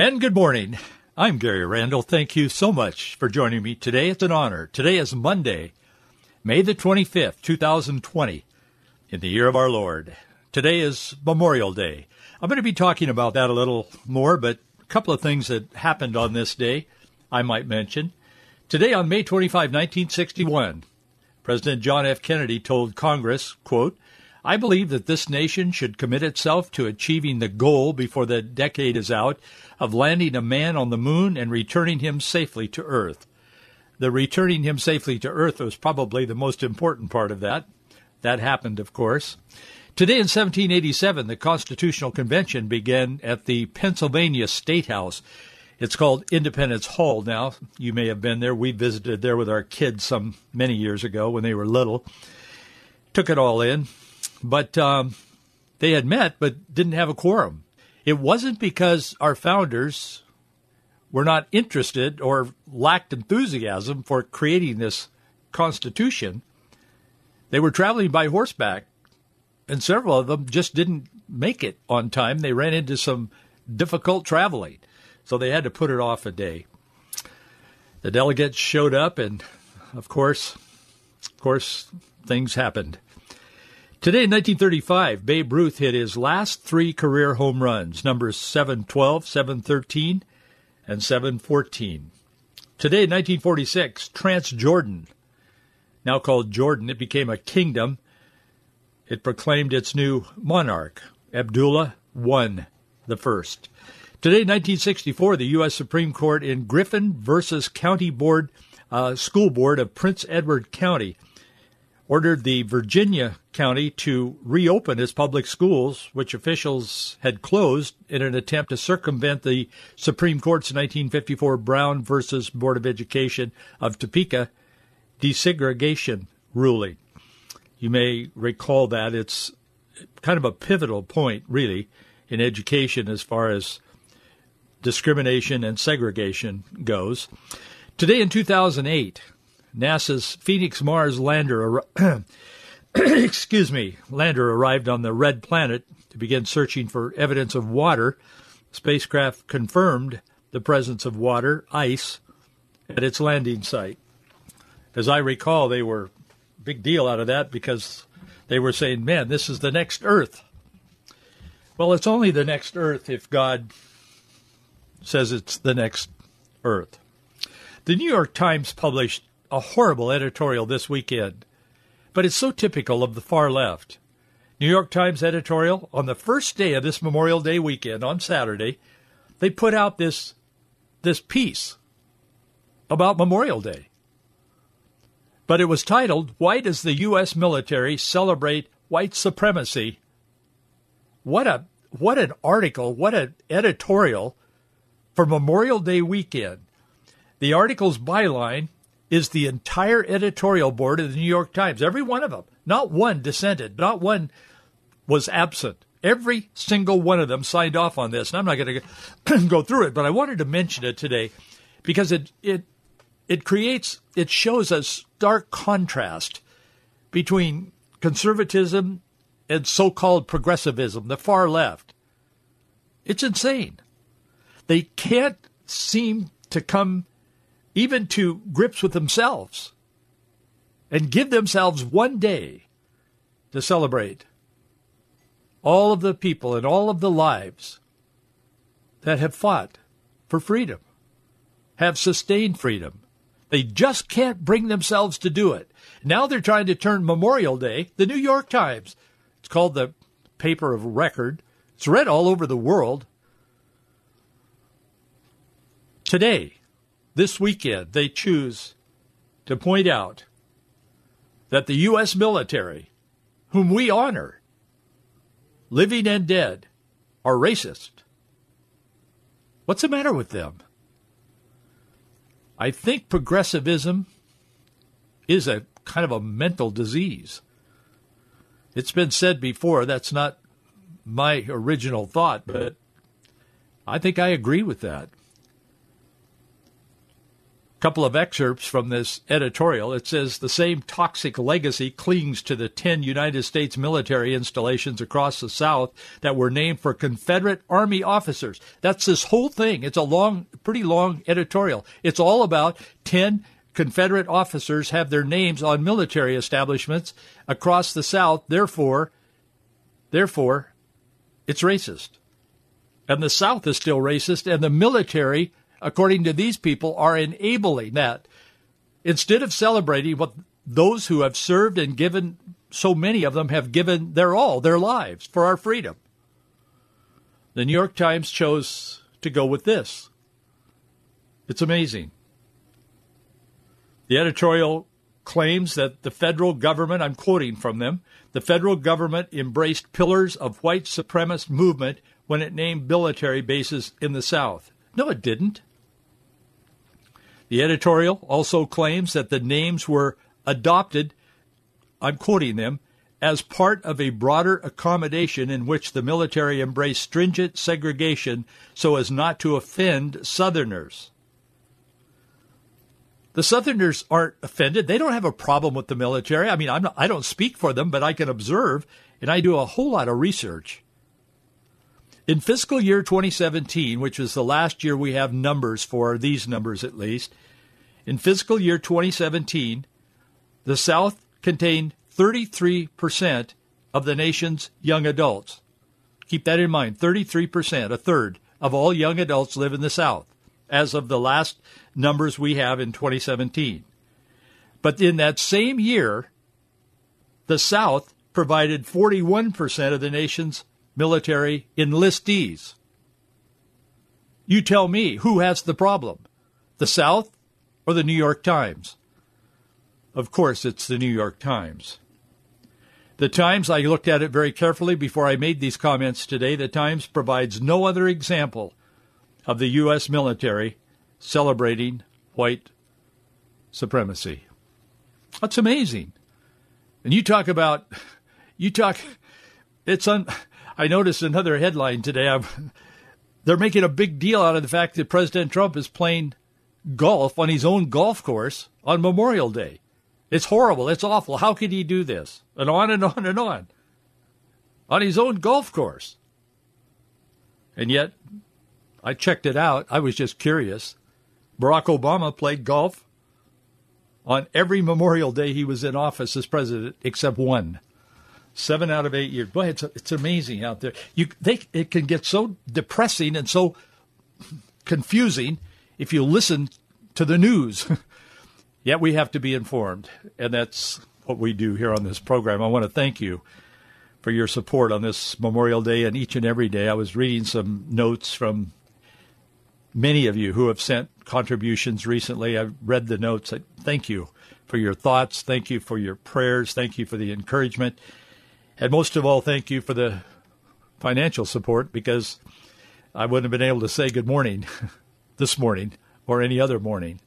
And good morning. I'm Gary Randall. Thank you so much for joining me today. It's an honor. Today is Monday, May the 25th, 2020, in the year of our Lord. Today is Memorial Day. I'm going to be talking about that a little more, but a couple of things that happened on this day I might mention. Today on May 25, 1961, President John F. Kennedy told Congress, quote, I believe that this nation should commit itself to achieving the goal before the decade is out of landing a man on the moon and returning him safely to Earth. The returning him safely to Earth was probably the most important part of that. That happened, of course. Today in 1787, the Constitutional Convention began at the Pennsylvania State House. It's called Independence Hall now. You may have been there. We visited there with our kids some many years ago when they were little. Took it all in. But um, they had met but didn't have a quorum. It wasn't because our founders were not interested or lacked enthusiasm for creating this Constitution. They were traveling by horseback, and several of them just didn't make it on time. They ran into some difficult traveling, so they had to put it off a day. The delegates showed up, and of course, of course, things happened. Today in 1935, Babe Ruth hit his last three career home runs, numbers 712, 713, and 714. Today in 1946, Transjordan, now called Jordan, it became a kingdom. It proclaimed its new monarch, Abdullah I the first. Today, 1964, the U.S. Supreme Court in Griffin versus County Board, uh, School Board of Prince Edward County ordered the Virginia County to reopen its public schools, which officials had closed in an attempt to circumvent the Supreme Court's 1954 Brown versus Board of Education of Topeka desegregation ruling. You may recall that it's kind of a pivotal point, really, in education as far as discrimination and segregation goes. Today in 2008, NASA's Phoenix Mars lander, excuse me, lander arrived on the red planet to begin searching for evidence of water. Spacecraft confirmed the presence of water, ice, at its landing site. As I recall, they were big deal out of that because they were saying, "Man, this is the next Earth." Well, it's only the next Earth if God says it's the next Earth. The New York Times published a horrible editorial this weekend, but it's so typical of the far left. New York Times editorial on the first day of this Memorial Day weekend on Saturday, they put out this this piece about Memorial Day. But it was titled Why Does the US Military Celebrate White Supremacy? What a what an article, what an editorial for Memorial Day weekend. The article's byline is the entire editorial board of the New York Times. Every one of them. Not one dissented. Not one was absent. Every single one of them signed off on this. And I'm not going to go through it, but I wanted to mention it today because it, it, it creates, it shows a stark contrast between conservatism and so called progressivism, the far left. It's insane. They can't seem to come even to grips with themselves and give themselves one day to celebrate all of the people and all of the lives that have fought for freedom, have sustained freedom. They just can't bring themselves to do it. Now they're trying to turn Memorial Day, the New York Times, it's called the paper of record, it's read all over the world. Today, this weekend they choose to point out that the U.S. military, whom we honor, living and dead, are racist. What's the matter with them? I think progressivism is a kind of a mental disease. It's been said before, that's not my original thought, but I think I agree with that couple of excerpts from this editorial. It says the same toxic legacy clings to the 10 United States military installations across the South that were named for Confederate Army officers. That's this whole thing. It's a long, pretty long editorial. It's all about 10 Confederate officers have their names on military establishments across the South. Therefore, therefore, it's racist. And the South is still racist, and the military according to these people, are enabling that. Instead of celebrating what those who have served and given, so many of them have given their all, their lives for our freedom. The New York Times chose to go with this. It's amazing. The editorial claims that the federal government, I'm quoting from them, the federal government embraced pillars of white supremacist movement when it named military bases in the South. No, it didn't. The editorial also claims that the names were adopted, I'm quoting them, as part of a broader accommodation in which the military embraced stringent segregation so as not to offend Southerners. The Southerners aren't offended. They don't have a problem with the military. I mean, I'm not, I don't speak for them, but I can observe, and I do a whole lot of research. In fiscal year 2017, which is the last year we have numbers for, these numbers at least, in fiscal year 2017, the South contained 33% of the nation's young adults. Keep that in mind 33%, a third of all young adults live in the South, as of the last numbers we have in 2017. But in that same year, the South provided 41% of the nation's military enlistees. You tell me who has the problem, the South or the New York Times? Of course, it's the New York Times. The Times, I looked at it very carefully before I made these comments today. The Times provides no other example of the U.S. military celebrating white supremacy. That's amazing. And you talk about, you talk, it's un, I noticed another headline today. I'm, they're making a big deal out of the fact that President Trump is playing golf on his own golf course on Memorial Day. It's horrible. It's awful. How could he do this? And on and on and on. On his own golf course. And yet, I checked it out. I was just curious. Barack Obama played golf on every Memorial Day he was in office as president, except one. Seven out of eight years. Boy, it's, it's amazing out there. You, they, it can get so depressing and so confusing if you listen to the news. Yet we have to be informed, and that's what we do here on this program. I want to thank you for your support on this Memorial Day and each and every day. I was reading some notes from many of you who have sent contributions recently. I've read the notes. Thank you for your thoughts. Thank you for your prayers. Thank you for the encouragement. And most of all, thank you for the financial support because I wouldn't have been able to say good morning this morning or any other morning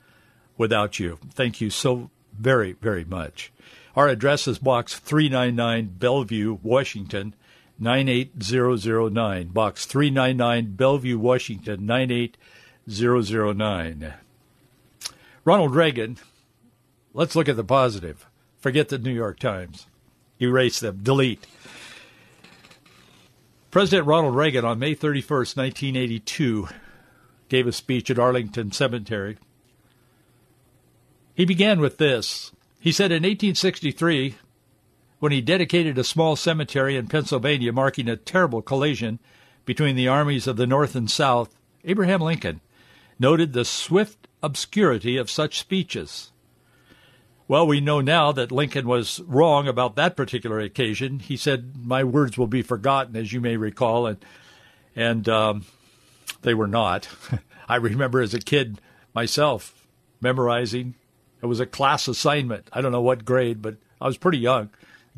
without you. Thank you so very, very much. Our address is Box 399, Bellevue, Washington, 98009. Box 399, Bellevue, Washington, 98009. Ronald Reagan, let's look at the positive. Forget the New York Times erase them, delete. President Ronald Reagan on May 31st, 1982, gave a speech at Arlington Cemetery. He began with this. He said in 1863, when he dedicated a small cemetery in Pennsylvania marking a terrible collision between the armies of the North and South, Abraham Lincoln noted the swift obscurity of such speeches. Well, we know now that Lincoln was wrong about that particular occasion. He said, "My words will be forgotten," as you may recall, and and um, they were not. I remember as a kid myself memorizing. It was a class assignment. I don't know what grade, but I was pretty young.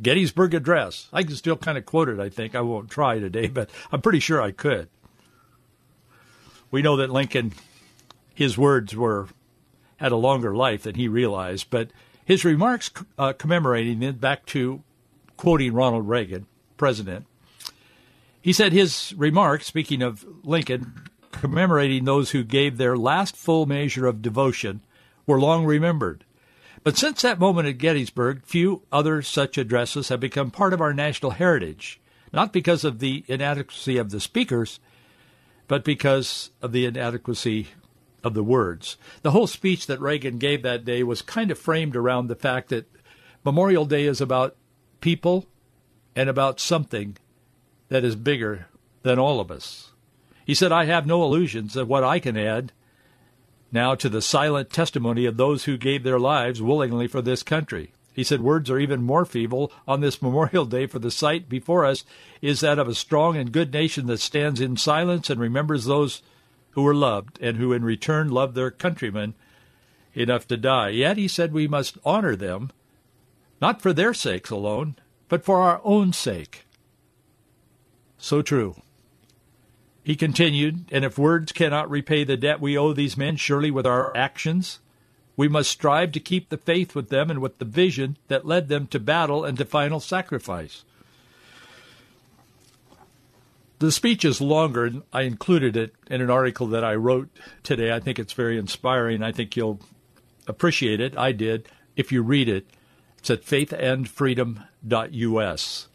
Gettysburg Address. I can still kind of quote it. I think I won't try today, but I'm pretty sure I could. We know that Lincoln, his words were had a longer life than he realized, but his remarks uh, commemorating it back to quoting Ronald Reagan, president, he said his remarks, speaking of Lincoln, commemorating those who gave their last full measure of devotion, were long remembered. But since that moment at Gettysburg, few other such addresses have become part of our national heritage, not because of the inadequacy of the speakers, but because of the inadequacy of the words. The whole speech that Reagan gave that day was kind of framed around the fact that Memorial Day is about people and about something that is bigger than all of us. He said, I have no illusions of what I can add now to the silent testimony of those who gave their lives willingly for this country. He said, Words are even more feeble on this Memorial Day, for the sight before us is that of a strong and good nation that stands in silence and remembers those who were loved and who in return loved their countrymen enough to die. Yet he said we must honor them, not for their sakes alone, but for our own sake. So true. He continued, And if words cannot repay the debt we owe these men, surely with our actions we must strive to keep the faith with them and with the vision that led them to battle and to final sacrifice. The speech is longer, I included it in an article that I wrote today. I think it's very inspiring. I think you'll appreciate it. I did. If you read it, it's at faithandfreedom.us.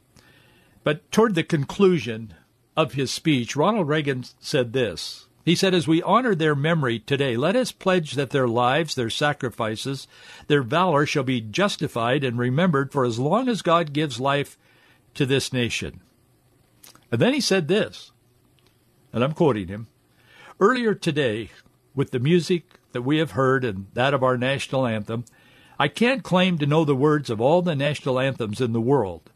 But toward the conclusion of his speech, Ronald Reagan said this. He said, As we honor their memory today, let us pledge that their lives, their sacrifices, their valor shall be justified and remembered for as long as God gives life to this nation. And then he said this, and I'm quoting him Earlier today, with the music that we have heard and that of our national anthem, I can't claim to know the words of all the national anthems in the world.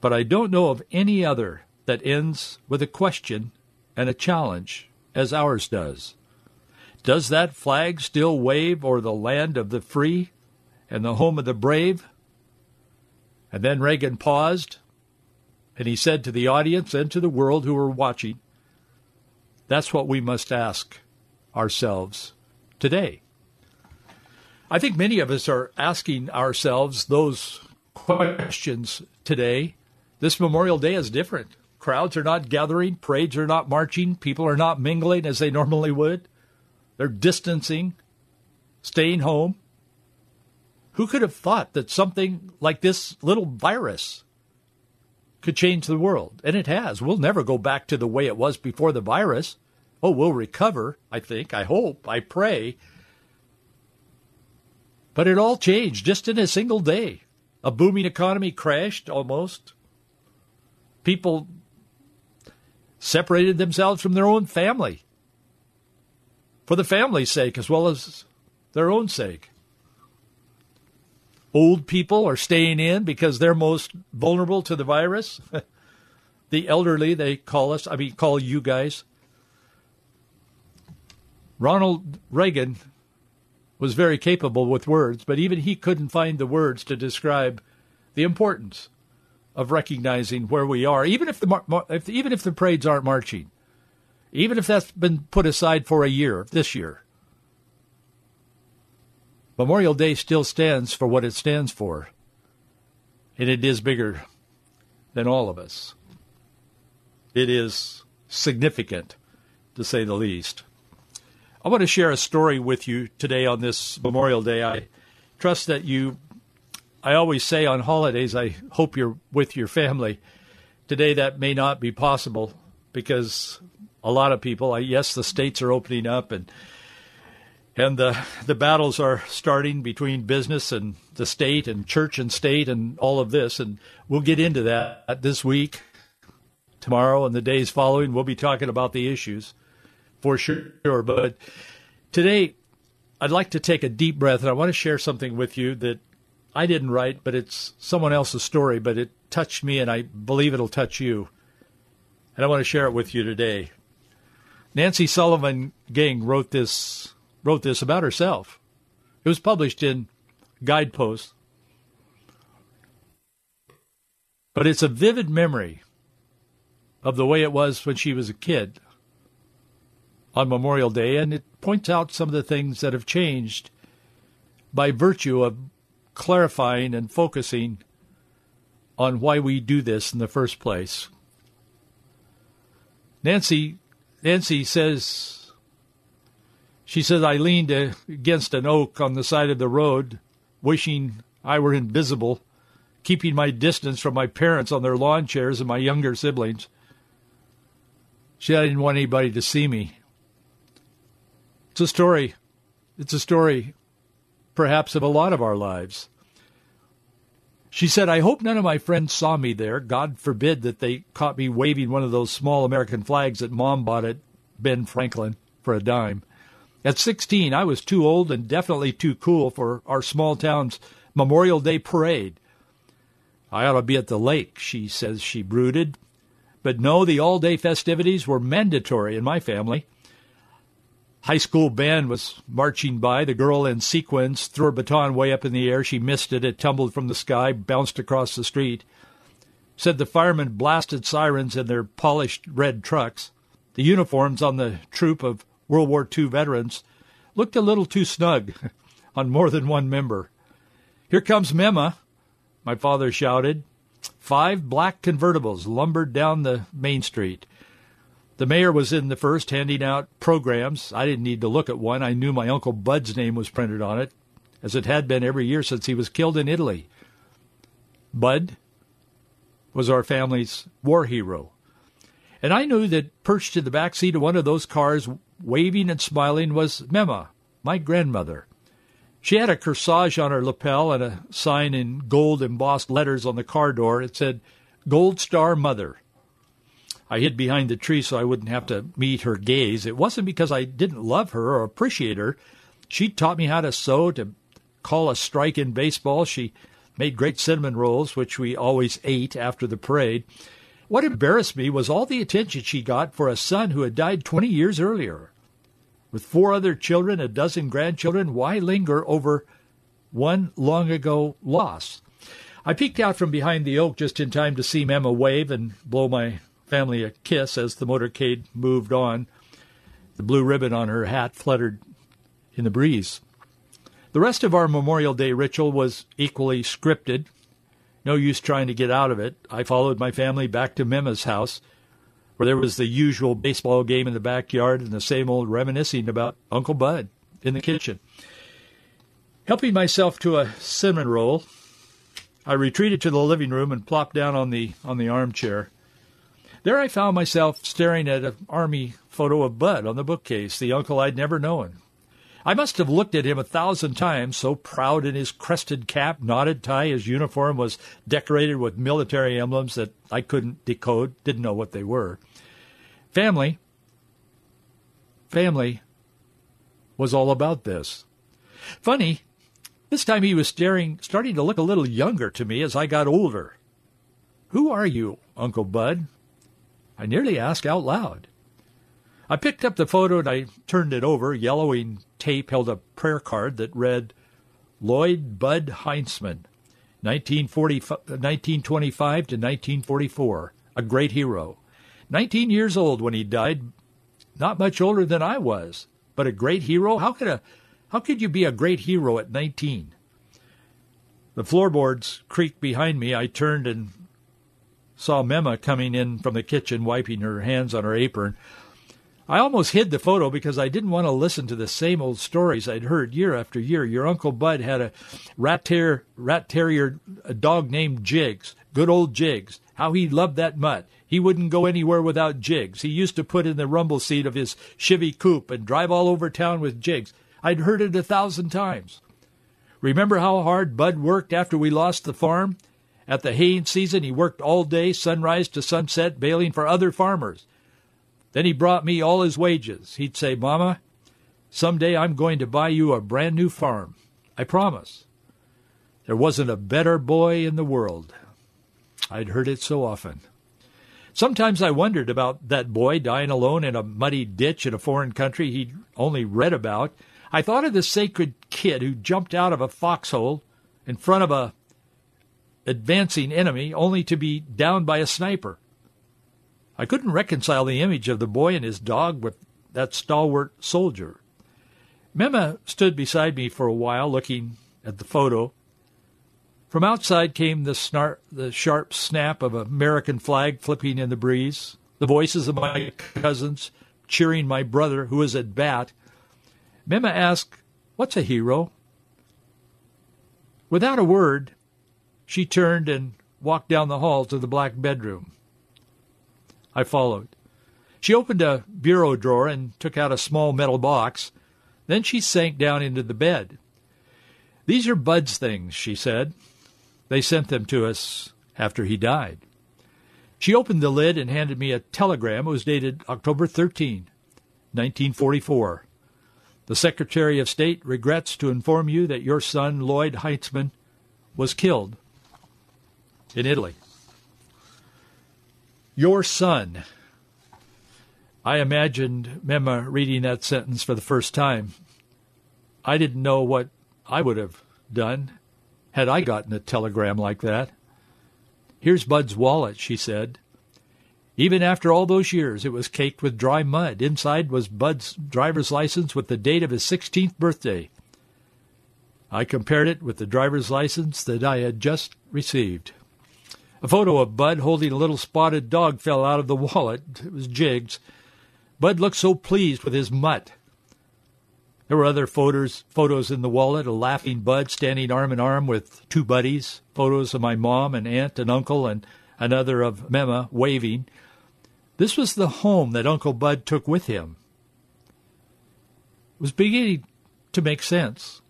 But I don't know of any other that ends with a question and a challenge as ours does. Does that flag still wave o'er the land of the free and the home of the brave? And then Reagan paused and he said to the audience and to the world who were watching, That's what we must ask ourselves today. I think many of us are asking ourselves those questions today. This Memorial Day is different. Crowds are not gathering, parades are not marching, people are not mingling as they normally would. They're distancing, staying home. Who could have thought that something like this little virus could change the world. And it has. We'll never go back to the way it was before the virus. Oh, we'll recover, I think, I hope, I pray. But it all changed just in a single day. A booming economy crashed almost. People separated themselves from their own family for the family's sake as well as their own sake. Old people are staying in because they're most vulnerable to the virus. the elderly, they call us, I mean, call you guys. Ronald Reagan was very capable with words, but even he couldn't find the words to describe the importance of recognizing where we are, even if the if, even if the parades aren't marching, even if that's been put aside for a year this year. Memorial Day still stands for what it stands for, and it is bigger than all of us. It is significant, to say the least. I want to share a story with you today on this Memorial Day. I trust that you, I always say on holidays, I hope you're with your family. Today, that may not be possible because a lot of people, yes, the states are opening up and and the the battles are starting between business and the state and church and state and all of this. And we'll get into that this week. Tomorrow and the days following we'll be talking about the issues for sure. But today I'd like to take a deep breath and I want to share something with you that I didn't write but it's someone else's story but it touched me and I believe it'll touch you. And I want to share it with you today. Nancy Sullivan Geng wrote this wrote this about herself. It was published in Guideposts. But it's a vivid memory of the way it was when she was a kid. on Memorial Day, and it points out some of the things that have changed by virtue of clarifying and focusing on why we do this in the first place. Nancy Nancy says she says I leaned against an oak on the side of the road wishing I were invisible, keeping my distance from my parents on their lawn chairs and my younger siblings. She didn't want anybody to see me. It's a story. It's a story, perhaps, of a lot of our lives. She said, I hope none of my friends saw me there. God forbid that they caught me waving one of those small American flags that Mom bought at Ben Franklin for a dime. At 16, I was too old and definitely too cool for our small town's Memorial Day parade. I ought to be at the lake, she says she brooded. But no, the all-day festivities were mandatory in my family. High school band was marching by. The girl in sequins threw her baton way up in the air. She missed it. It tumbled from the sky, bounced across the street. Said the firemen blasted sirens in their polished red trucks. The uniforms on the troop of World War II veterans looked a little too snug on more than one member. Here comes Mema, my father shouted. Five black convertibles lumbered down the main street. The mayor was in the first handing out programs. I didn't need to look at one. I knew my Uncle Bud's name was printed on it, as it had been every year since he was killed in Italy. Bud was our family's war hero. And I knew that perched in the back seat of one of those cars, waving and smiling, was Mema, my grandmother. She had a corsage on her lapel and a sign in gold embossed letters on the car door. It said, Gold Star Mother. I hid behind the tree so I wouldn't have to meet her gaze. It wasn't because I didn't love her or appreciate her. She taught me how to sew, to call a strike in baseball. She made great cinnamon rolls, which we always ate after the parade. What embarrassed me was all the attention she got for a son who had died 20 years earlier. With four other children, a dozen grandchildren, why linger over one long ago loss? I peeked out from behind the oak just in time to see Mema wave and blow my family a kiss as the motorcade moved on. The blue ribbon on her hat fluttered in the breeze. The rest of our Memorial Day ritual was equally scripted. No use trying to get out of it. I followed my family back to Mema's house, where there was the usual baseball game in the backyard and the same old reminiscing about Uncle Bud in the kitchen. Helping myself to a cinnamon roll, I retreated to the living room and plopped down on the on the armchair. There I found myself staring at an army photo of Bud on the bookcase, the uncle I'd never known. I must have looked at him a thousand times, so proud in his crested cap, knotted tie, his uniform was decorated with military emblems that I couldn't decode, didn't know what they were. Family, family was all about this. Funny, this time he was staring, starting to look a little younger to me as I got older. Who are you, Uncle Bud? I nearly asked out loud. I picked up the photo and I turned it over. Yellowing tape held a prayer card that read, Lloyd Bud Heintzman, 1925 to 1944, a great hero. 19 years old when he died, not much older than I was, but a great hero? How could a how could you be a great hero at 19? The floorboards creaked behind me. I turned and saw Mema coming in from the kitchen, wiping her hands on her apron. I almost hid the photo because I didn't want to listen to the same old stories I'd heard year after year. Your Uncle Bud had a rat terrier, rat terrier a dog named Jiggs, good old Jiggs. How he loved that mutt. He wouldn't go anywhere without Jiggs. He used to put in the rumble seat of his Chevy coupe and drive all over town with Jiggs. I'd heard it a thousand times. Remember how hard Bud worked after we lost the farm? At the haying season, he worked all day, sunrise to sunset, baling for other farmers. Then he brought me all his wages. He'd say, Mama, someday I'm going to buy you a brand new farm. I promise. There wasn't a better boy in the world. I'd heard it so often. Sometimes I wondered about that boy dying alone in a muddy ditch in a foreign country he'd only read about. I thought of the sacred kid who jumped out of a foxhole in front of a advancing enemy only to be downed by a sniper. I couldn't reconcile the image of the boy and his dog with that stalwart soldier. Mema stood beside me for a while looking at the photo. From outside came the, the sharp snap of an American flag flipping in the breeze, the voices of my cousins cheering my brother who was at bat. Mema asked, What's a hero? Without a word, she turned and walked down the hall to the black bedroom. I followed. She opened a bureau drawer and took out a small metal box. Then she sank down into the bed. These are Bud's things, she said. They sent them to us after he died. She opened the lid and handed me a telegram. It was dated October 13, 1944. The Secretary of State regrets to inform you that your son, Lloyd Heitzman, was killed in Italy. Your son. I imagined Mema reading that sentence for the first time. I didn't know what I would have done had I gotten a telegram like that. Here's Bud's wallet, she said. Even after all those years, it was caked with dry mud. Inside was Bud's driver's license with the date of his 16th birthday. I compared it with the driver's license that I had just received. A photo of Bud holding a little spotted dog fell out of the wallet. It was Jiggs. Bud looked so pleased with his mutt. There were other photos, photos in the wallet, a laughing Bud standing arm in arm with two buddies, photos of my mom and aunt and uncle, and another of Mema waving. This was the home that Uncle Bud took with him. It was beginning to make sense.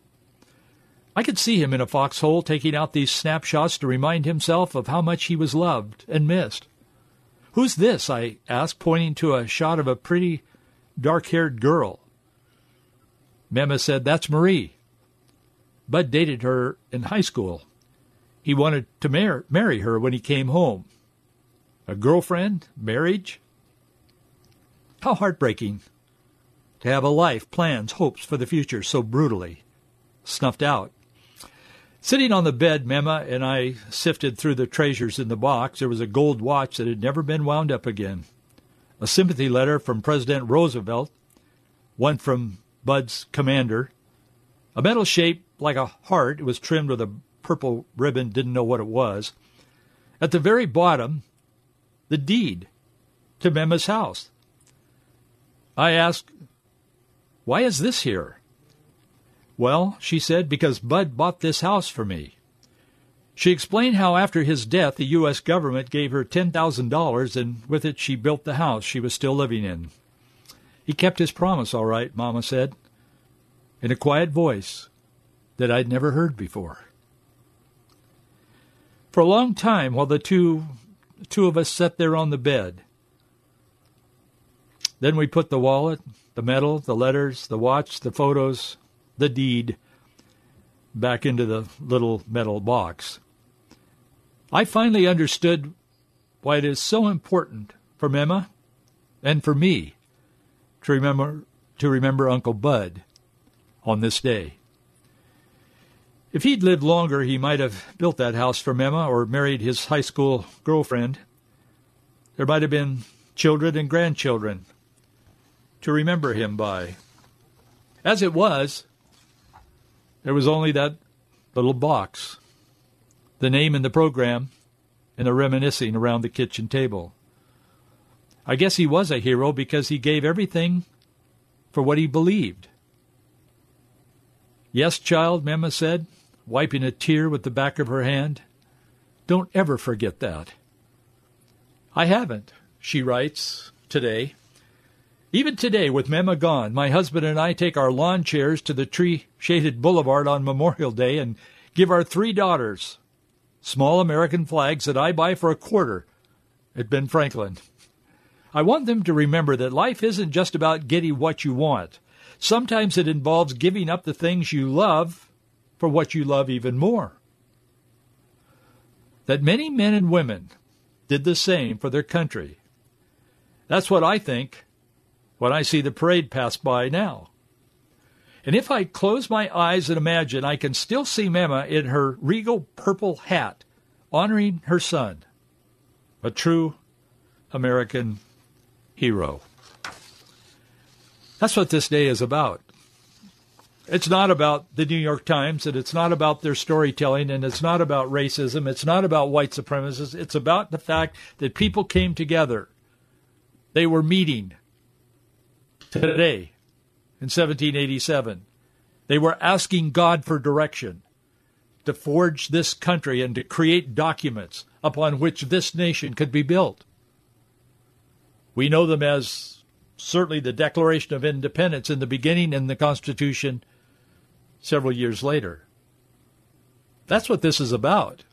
I could see him in a foxhole taking out these snapshots to remind himself of how much he was loved and missed. Who's this? I asked, pointing to a shot of a pretty, dark-haired girl. Mema said, That's Marie. Bud dated her in high school. He wanted to mar- marry her when he came home. A girlfriend? Marriage? How heartbreaking to have a life, plans, hopes for the future so brutally snuffed out. Sitting on the bed, Mema and I sifted through the treasures in the box. There was a gold watch that had never been wound up again, a sympathy letter from President Roosevelt, one from Bud's commander, a metal shape like a heart. It was trimmed with a purple ribbon, didn't know what it was. At the very bottom, the deed to Mema's house. I asked, Why is this here? Well, she said, because Bud bought this house for me. She explained how after his death the U.S. government gave her $10,000 and with it she built the house she was still living in. He kept his promise, all right, Mama said, in a quiet voice that I'd never heard before. For a long time, while the two, two of us sat there on the bed, then we put the wallet, the medal, the letters, the watch, the photos, the deed back into the little metal box. I finally understood why it is so important for Mema and for me to remember to remember Uncle Bud on this day. If he'd lived longer, he might have built that house for Mema or married his high school girlfriend. There might have been children and grandchildren to remember him by. As it was, there was only that little box, the name in the program, and the reminiscing around the kitchen table. I guess he was a hero because he gave everything for what he believed. Yes, child, Mema said, wiping a tear with the back of her hand. Don't ever forget that. I haven't, she writes today. Even today, with Mema gone, my husband and I take our lawn chairs to the tree shaded boulevard on Memorial Day and give our three daughters small American flags that I buy for a quarter at Ben Franklin. I want them to remember that life isn't just about getting what you want. Sometimes it involves giving up the things you love for what you love even more. That many men and women did the same for their country. That's what I think when I see the parade pass by now. And if I close my eyes and imagine, I can still see Mema in her regal purple hat, honoring her son, a true American hero. That's what this day is about. It's not about the New York Times and it's not about their storytelling and it's not about racism. It's not about white supremacists. It's about the fact that people came together. They were meeting today in 1787. They were asking God for direction to forge this country and to create documents upon which this nation could be built. We know them as certainly the Declaration of Independence in the beginning and the Constitution several years later. That's what this is about.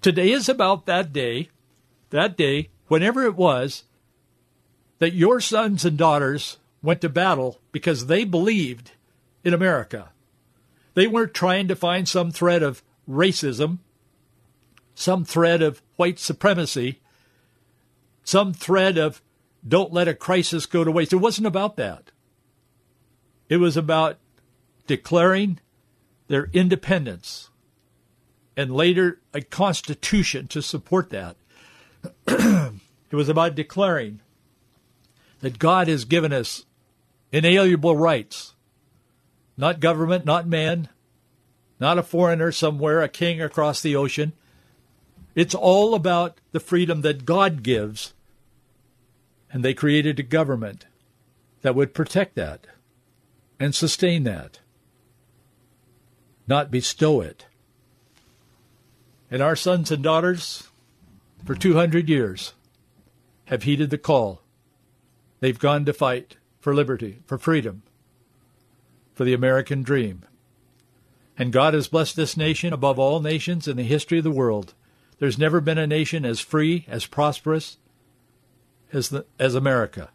Today is about that day, that day, whenever it was, that your sons and daughters went to battle because they believed in America. They weren't trying to find some thread of racism, some thread of white supremacy, some thread of don't let a crisis go to waste. It wasn't about that. It was about declaring their independence and later a constitution to support that. it was about declaring that God has given us inalienable rights not government, not man, not a foreigner somewhere, a king across the ocean. It's all about the freedom that God gives. And they created a government that would protect that and sustain that, not bestow it. And our sons and daughters, for 200 years, have heeded the call. They've gone to fight for liberty, for freedom, for the American dream. And God has blessed this nation above all nations in the history of the world. There's never been a nation as free, as prosperous as, the, as America.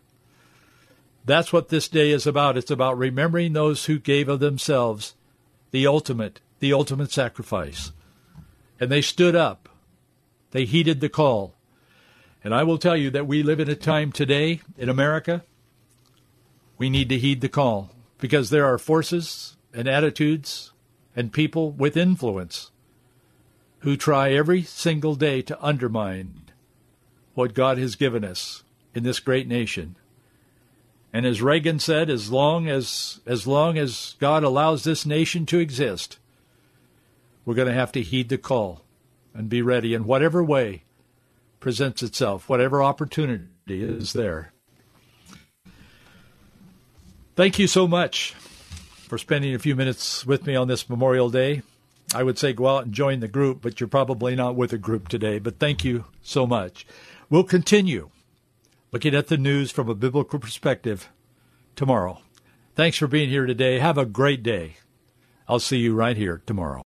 That's what this day is about. It's about remembering those who gave of themselves the ultimate, the ultimate sacrifice. And they stood up. They heeded the call. And I will tell you that we live in a time today in America, we need to heed the call because there are forces and attitudes and people with influence who try every single day to undermine what God has given us in this great nation. And as Reagan said, as long as as long as God allows this nation to exist, we're going to have to heed the call and be ready in whatever way presents itself, whatever opportunity is there. Thank you so much for spending a few minutes with me on this Memorial Day. I would say go out and join the group, but you're probably not with a group today. But thank you so much. We'll continue looking at the news from a biblical perspective tomorrow. Thanks for being here today. Have a great day. I'll see you right here tomorrow.